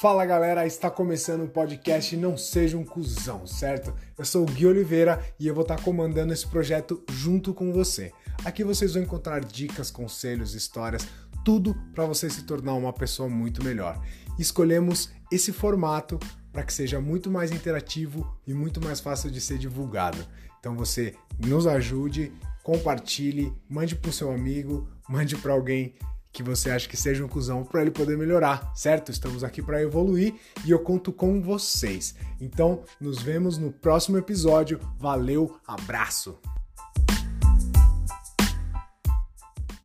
Fala galera, está começando o podcast Não Seja um Cusão, certo? Eu sou o Gui Oliveira e eu vou estar comandando esse projeto junto com você. Aqui vocês vão encontrar dicas, conselhos, histórias, tudo para você se tornar uma pessoa muito melhor. Escolhemos esse formato para que seja muito mais interativo e muito mais fácil de ser divulgado. Então você nos ajude, compartilhe, mande para o seu amigo, mande para alguém que você acha que seja um cuzão para ele poder melhorar, certo? Estamos aqui para evoluir e eu conto com vocês. Então, nos vemos no próximo episódio. Valeu, abraço.